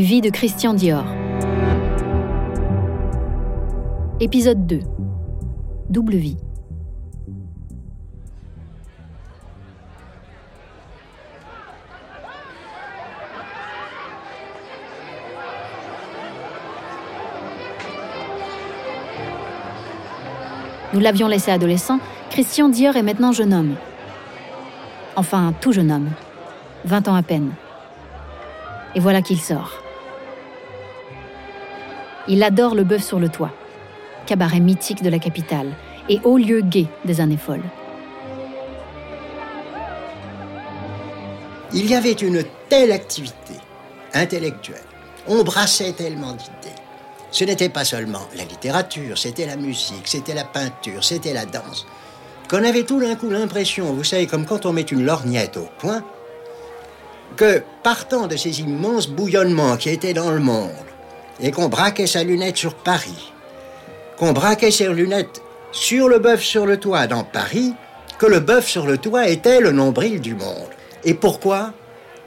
Les vies de Christian Dior. Épisode 2. Double vie. Nous l'avions laissé adolescent, Christian Dior est maintenant jeune homme. Enfin, tout jeune homme. 20 ans à peine. Et voilà qu'il sort. Il adore le bœuf sur le toit, cabaret mythique de la capitale et haut lieu gai des années folles. Il y avait une telle activité intellectuelle, on brassait tellement d'idées. Ce n'était pas seulement la littérature, c'était la musique, c'était la peinture, c'était la danse. Qu'on avait tout d'un coup l'impression, vous savez, comme quand on met une lorgnette au point, que partant de ces immenses bouillonnements qui étaient dans le monde, et qu'on braquait sa lunette sur Paris, qu'on braquait ses lunettes sur le bœuf sur le toit dans Paris, que le bœuf sur le toit était le nombril du monde. Et pourquoi?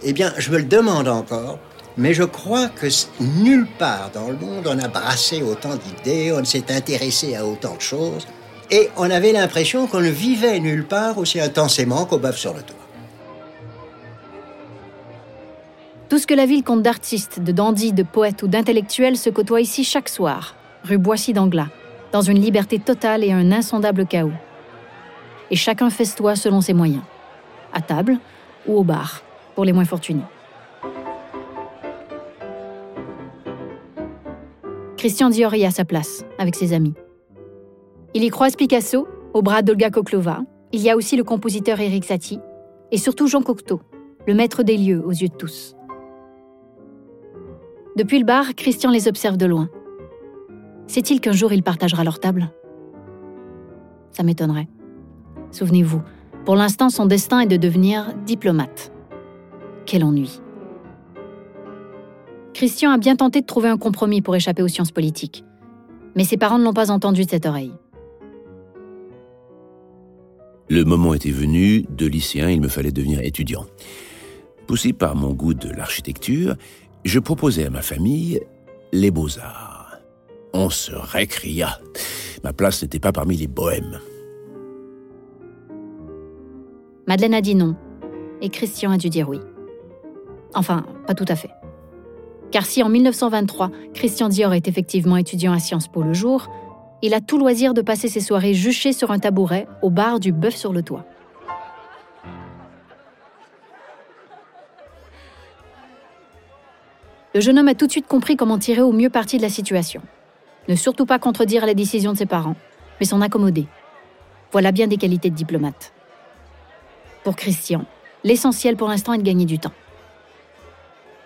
Eh bien, je me le demande encore, mais je crois que nulle part dans le monde on a brassé autant d'idées, on s'est intéressé à autant de choses, et on avait l'impression qu'on ne vivait nulle part aussi intensément qu'au bœuf sur le toit. Tout ce que la ville compte d'artistes, de dandys, de poètes ou d'intellectuels se côtoie ici chaque soir, rue Boissy d'Anglas, dans une liberté totale et un insondable chaos. Et chacun festoie selon ses moyens, à table ou au bar, pour les moins fortunés. Christian Dior y a sa place, avec ses amis. Il y croise Picasso, au bras d'Olga Koklova. Il y a aussi le compositeur Eric Satie, et surtout Jean Cocteau, le maître des lieux aux yeux de tous. Depuis le bar, Christian les observe de loin. Sait-il qu'un jour il partagera leur table? Ça m'étonnerait. Souvenez-vous, pour l'instant son destin est de devenir diplomate. Quel ennui. Christian a bien tenté de trouver un compromis pour échapper aux sciences politiques. Mais ses parents ne l'ont pas entendu de cette oreille. Le moment était venu, de lycéen, il me fallait devenir étudiant. Poussé par mon goût de l'architecture, je proposais à ma famille les beaux-arts. On se récria. Ma place n'était pas parmi les bohèmes. Madeleine a dit non, et Christian a dû dire oui. Enfin, pas tout à fait. Car si en 1923, Christian Dior est effectivement étudiant à Sciences Po le jour, il a tout loisir de passer ses soirées juchées sur un tabouret au bar du Bœuf sur le toit. Le jeune homme a tout de suite compris comment tirer au mieux parti de la situation. Ne surtout pas contredire la décision de ses parents, mais s'en accommoder. Voilà bien des qualités de diplomate. Pour Christian, l'essentiel pour l'instant est de gagner du temps.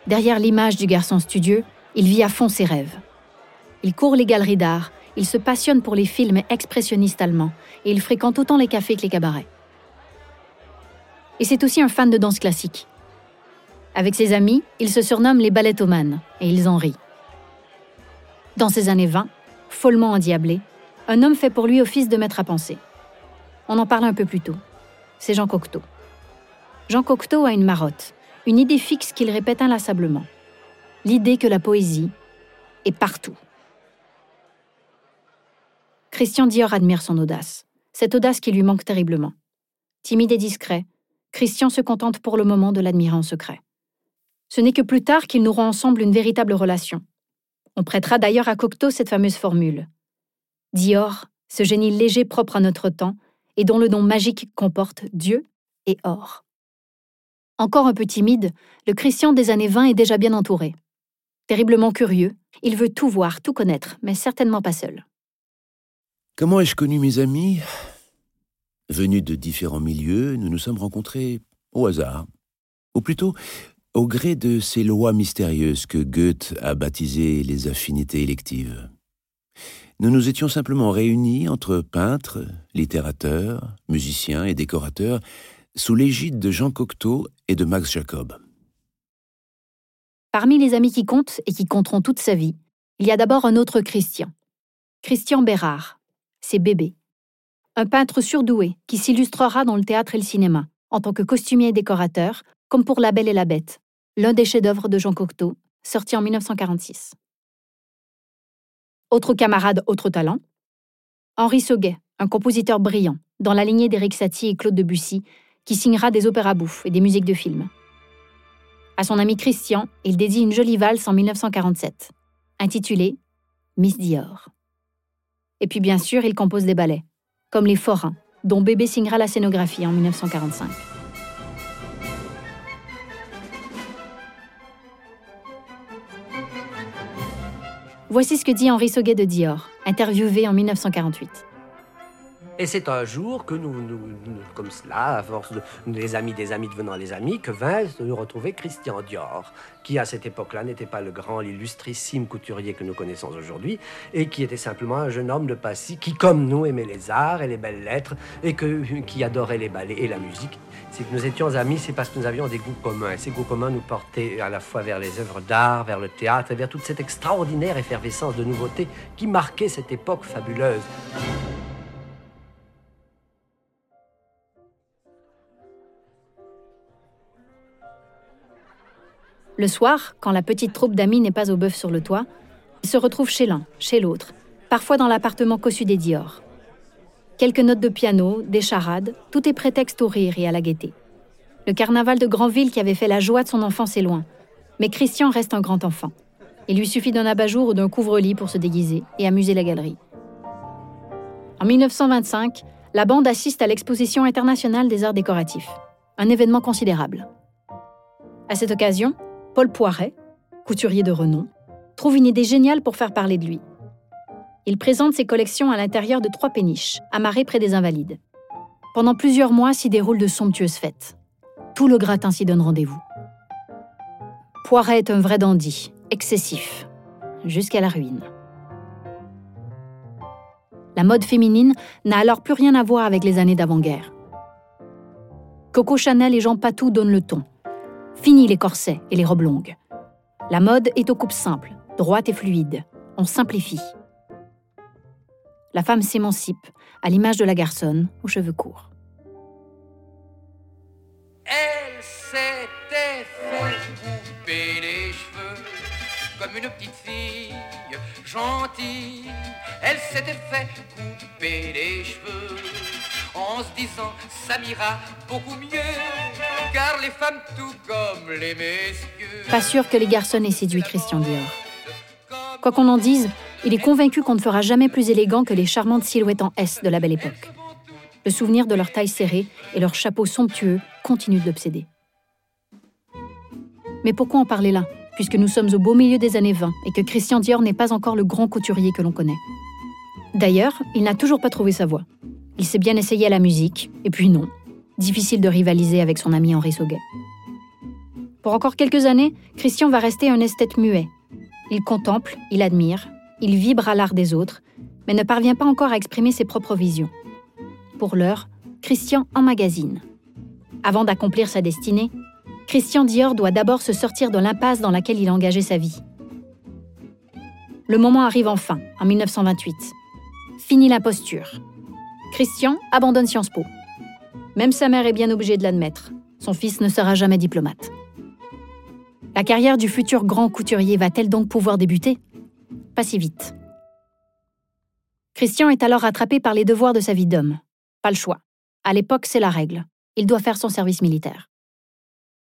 Derrière l'image du garçon studieux, il vit à fond ses rêves. Il court les galeries d'art, il se passionne pour les films expressionnistes allemands et il fréquente autant les cafés que les cabarets. Et c'est aussi un fan de danse classique. Avec ses amis, il se surnomme les ballettomanes et ils en rient. Dans ses années 20, follement endiablé, un homme fait pour lui office de maître à penser. On en parle un peu plus tôt. C'est Jean Cocteau. Jean Cocteau a une marotte une idée fixe qu'il répète inlassablement. L'idée que la poésie est partout. Christian Dior admire son audace, cette audace qui lui manque terriblement. Timide et discret, Christian se contente pour le moment de l'admirer en secret. Ce n'est que plus tard qu'ils n'auront ensemble une véritable relation. On prêtera d'ailleurs à Cocteau cette fameuse formule. Dior, ce génie léger propre à notre temps et dont le nom magique comporte Dieu et or. Encore un peu timide, le Christian des années 20 est déjà bien entouré. Terriblement curieux, il veut tout voir, tout connaître, mais certainement pas seul. Comment ai-je connu mes amis? Venus de différents milieux, nous nous sommes rencontrés au hasard, ou plutôt au gré de ces lois mystérieuses que Goethe a baptisées les affinités électives. Nous nous étions simplement réunis entre peintres, littérateurs, musiciens et décorateurs sous l'égide de Jean Cocteau et de Max Jacob. Parmi les amis qui comptent et qui compteront toute sa vie, il y a d'abord un autre Christian. Christian Bérard, c'est Bébé. Un peintre surdoué qui s'illustrera dans le théâtre et le cinéma, en tant que costumier et décorateur, comme pour La Belle et la Bête, l'un des chefs-d'œuvre de Jean Cocteau, sorti en 1946. Autre camarade, autre talent Henri Sauguet, un compositeur brillant, dans la lignée d'Éric Satie et Claude Debussy, qui signera des opéras bouffes et des musiques de films. À son ami Christian, il dédie une jolie valse en 1947, intitulée Miss Dior. Et puis bien sûr, il compose des ballets, comme Les Forains, dont Bébé signera la scénographie en 1945. Voici ce que dit Henri Sauguet de Dior, interviewé en 1948. Et c'est un jour que nous, comme cela, à force de les amis des amis devenant les amis, que vint nous retrouver Christian Dior, qui à cette époque-là n'était pas le grand, l'illustrissime couturier que nous connaissons aujourd'hui, et qui était simplement un jeune homme de Passy qui, comme nous, aimait les arts et les belles lettres, et que, qui adorait les ballets et la musique. Si nous étions amis, c'est parce que nous avions des goûts communs. Et ces goûts communs nous portaient à la fois vers les œuvres d'art, vers le théâtre, et vers toute cette extraordinaire effervescence de nouveautés qui marquait cette époque fabuleuse. Le soir, quand la petite troupe d'amis n'est pas au bœuf sur le toit, ils se retrouvent chez l'un, chez l'autre, parfois dans l'appartement cossu des Dior. Quelques notes de piano, des charades, tout est prétexte au rire et à la gaieté. Le carnaval de Grandville qui avait fait la joie de son enfance est loin, mais Christian reste un grand enfant. Il lui suffit d'un abat-jour ou d'un couvre-lit pour se déguiser et amuser la galerie. En 1925, la bande assiste à l'exposition internationale des arts décoratifs, un événement considérable. À cette occasion, Paul Poiret, couturier de renom, trouve une idée géniale pour faire parler de lui. Il présente ses collections à l'intérieur de trois péniches, amarrées près des Invalides. Pendant plusieurs mois s'y déroulent de somptueuses fêtes. Tout le gratin s'y donne rendez-vous. Poiret est un vrai dandy, excessif, jusqu'à la ruine. La mode féminine n'a alors plus rien à voir avec les années d'avant-guerre. Coco Chanel et Jean Patou donnent le ton. Fini les corsets et les robes longues. La mode est aux coupes simples, droites et fluides. On simplifie. La femme s'émancipe, à l'image de la garçonne aux cheveux courts. Elle s'était fait couper les cheveux comme une petite fille gentille. Elle s'était fait couper les cheveux en se disant ça m'ira beaucoup mieux, Pas sûr que les garçons aient séduit Christian Dior. Quoi qu'on en dise, il est convaincu qu'on ne fera jamais plus élégant que les charmantes silhouettes en S de la belle époque. Le souvenir de leur taille serrée et leurs chapeaux somptueux continue de l'obséder. Mais pourquoi en parler là, puisque nous sommes au beau milieu des années 20 et que Christian Dior n'est pas encore le grand couturier que l'on connaît? D'ailleurs, il n'a toujours pas trouvé sa voie. Il s'est bien essayé à la musique, et puis non. Difficile de rivaliser avec son ami Henri Sauguet. Pour encore quelques années, Christian va rester un esthète muet. Il contemple, il admire, il vibre à l'art des autres, mais ne parvient pas encore à exprimer ses propres visions. Pour l'heure, Christian emmagasine. Avant d'accomplir sa destinée, Christian Dior doit d'abord se sortir de l'impasse dans laquelle il a sa vie. Le moment arrive enfin, en 1928. Fini l'imposture. Christian abandonne Sciences Po. Même sa mère est bien obligée de l'admettre. Son fils ne sera jamais diplomate. La carrière du futur grand couturier va-t-elle donc pouvoir débuter? Pas si vite. Christian est alors rattrapé par les devoirs de sa vie d'homme. Pas le choix. À l'époque, c'est la règle. Il doit faire son service militaire.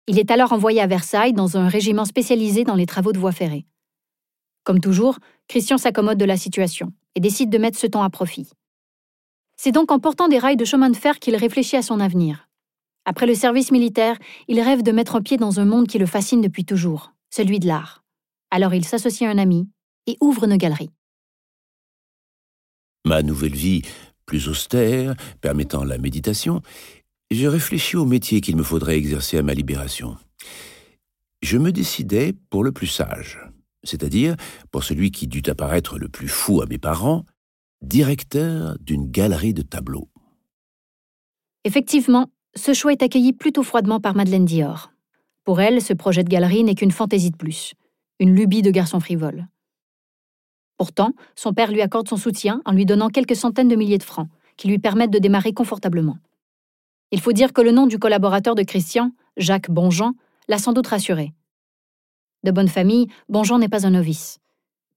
Il est alors envoyé à Versailles dans un régiment spécialisé dans les travaux de voie ferrée. Comme toujours, Christian s'accommode de la situation et décide de mettre ce temps à profit. C'est donc en portant des rails de chemin de fer qu'il réfléchit à son avenir. Après le service militaire, il rêve de mettre un pied dans un monde qui le fascine depuis toujours, celui de l'art. Alors il s'associe à un ami et ouvre une galerie. Ma nouvelle vie, plus austère, permettant la méditation, je réfléchis au métier qu'il me faudrait exercer à ma libération. Je me décidai pour le plus sage, c'est-à-dire pour celui qui dut apparaître le plus fou à mes parents, directeur d'une galerie de tableaux. Effectivement, ce choix est accueilli plutôt froidement par Madeleine Dior. Pour elle, ce projet de galerie n'est qu'une fantaisie de plus, une lubie de garçon frivole. Pourtant, son père lui accorde son soutien en lui donnant quelques centaines de milliers de francs, qui lui permettent de démarrer confortablement. Il faut dire que le nom du collaborateur de Christian, Jacques Bonjean, l'a sans doute rassuré. De bonne famille, Bonjean n'est pas un novice.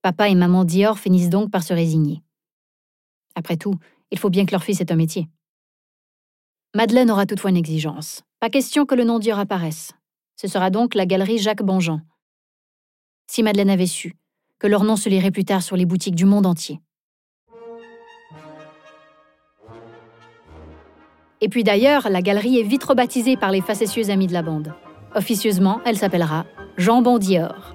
Papa et maman Dior finissent donc par se résigner. Après tout, il faut bien que leur fils ait un métier. Madeleine aura toutefois une exigence. Pas question que le nom Dior apparaisse. Ce sera donc la galerie Jacques Bonjean. Si Madeleine avait su, que leur nom se lirait plus tard sur les boutiques du monde entier. Et puis d'ailleurs, la galerie est vite rebaptisée par les facétieux amis de la bande. Officieusement, elle s'appellera Jambon Dior.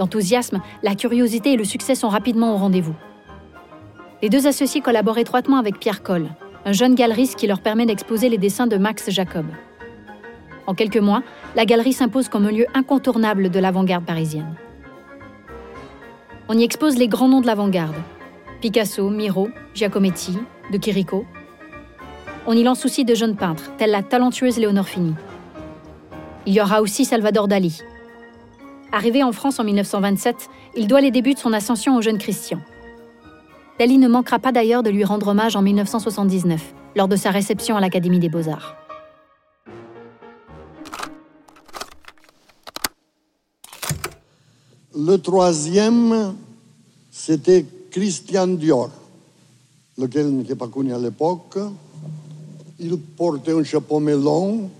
L'enthousiasme, la curiosité et le succès sont rapidement au rendez-vous. Les deux associés collaborent étroitement avec Pierre Coll, un jeune galeriste qui leur permet d'exposer les dessins de Max Jacob. En quelques mois, la galerie s'impose comme un lieu incontournable de l'avant-garde parisienne. On y expose les grands noms de l'avant-garde Picasso, Miro, Giacometti, De Chirico, on y lance aussi de jeunes peintres, tels la talentueuse Léonore Fini. Il y aura aussi Salvador Dali. Arrivé en France en 1927, il doit les débuts de son ascension au jeune Christian. Dali ne manquera pas d'ailleurs de lui rendre hommage en 1979, lors de sa réception à l'Académie des Beaux-Arts. Le troisième, c'était Christian Dior, lequel n'était pas connu à l'époque. Il portait un chapeau melon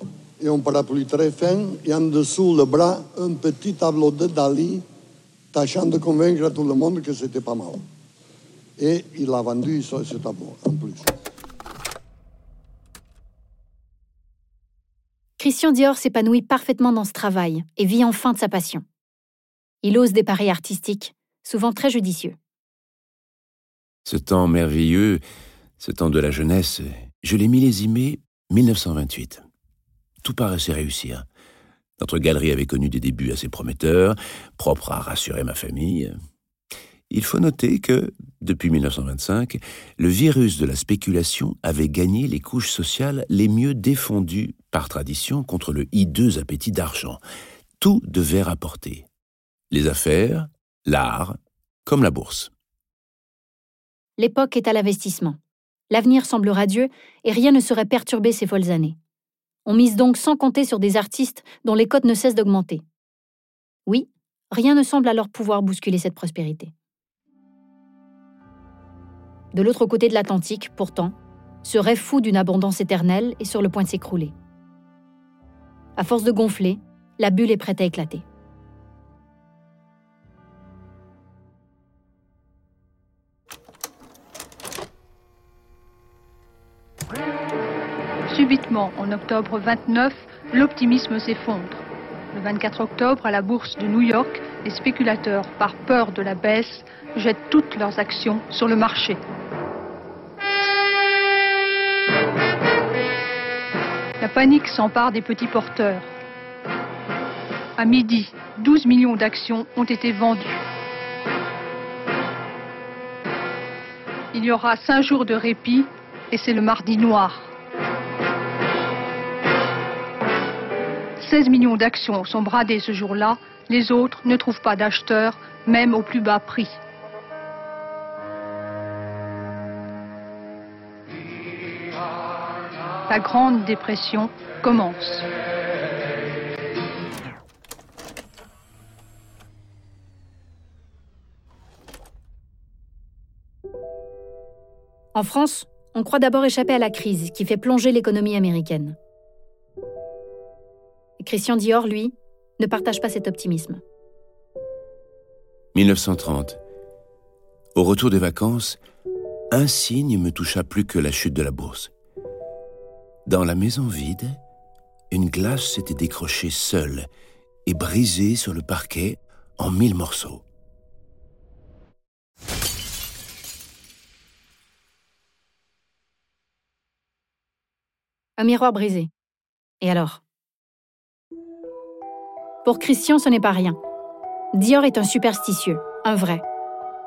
et un parapluie très fin, et en dessous le bras, un petit tableau de Dali, tâchant de convaincre tout le monde que c'était pas mal. Et il a vendu ce, tableau en plus. Christian Dior s'épanouit parfaitement dans ce travail et vit enfin de sa passion. Il ose des paris artistiques, souvent très judicieux. Ce temps merveilleux, ce temps de la jeunesse, je l'ai millésimé 1928. Tout paraissait réussir. Notre galerie avait connu des débuts assez prometteurs, propres à rassurer ma famille. Il faut noter que, depuis 1925, le virus de la spéculation avait gagné les couches sociales les mieux défendues par tradition contre le hideux appétit d'argent. Tout devait rapporter. Les affaires, l'art, comme la bourse. L'époque est à l'investissement. L'avenir semble radieux et rien ne saurait perturber ces folles années. On mise donc sans compter sur des artistes dont les cotes ne cessent d'augmenter. Oui, rien ne semble alors pouvoir bousculer cette prospérité. De l'autre côté de l'Atlantique, pourtant, ce rêve fou d'une abondance éternelle est sur le point de s'écrouler. À force de gonfler, la bulle est prête à éclater. Subitement, en octobre 29, l'optimisme s'effondre. Le 24 octobre, à la bourse de New York, les spéculateurs, par peur de la baisse, jettent toutes leurs actions sur le marché. La panique s'empare des petits porteurs. À midi, 12 millions d'actions ont été vendues. Il y aura cinq jours de répit et c'est le mardi noir. 16 millions d'actions sont bradées ce jour-là, les autres ne trouvent pas d'acheteurs, même au plus bas prix. La Grande Dépression commence. En France, on croit d'abord échapper à la crise qui fait plonger l'économie américaine. Christian Dior, lui, ne partage pas cet optimisme. 1930. Au retour des vacances, un signe me toucha plus que la chute de la bourse. Dans la maison vide, une glace s'était décrochée seule et brisée sur le parquet en mille morceaux. Un miroir brisé. Et alors? Pour Christian, ce n'est pas rien. Dior est un superstitieux, un vrai.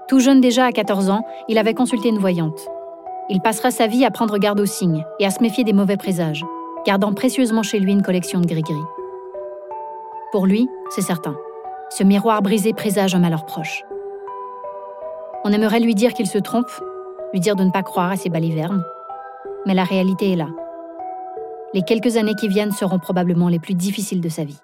Tout jeune déjà à 14 ans, il avait consulté une voyante. Il passera sa vie à prendre garde aux signes et à se méfier des mauvais présages, gardant précieusement chez lui une collection de gris-gris. Pour lui, c'est certain, ce miroir brisé présage un malheur proche. On aimerait lui dire qu'il se trompe, lui dire de ne pas croire à ses balivernes, mais la réalité est là. Les quelques années qui viennent seront probablement les plus difficiles de sa vie.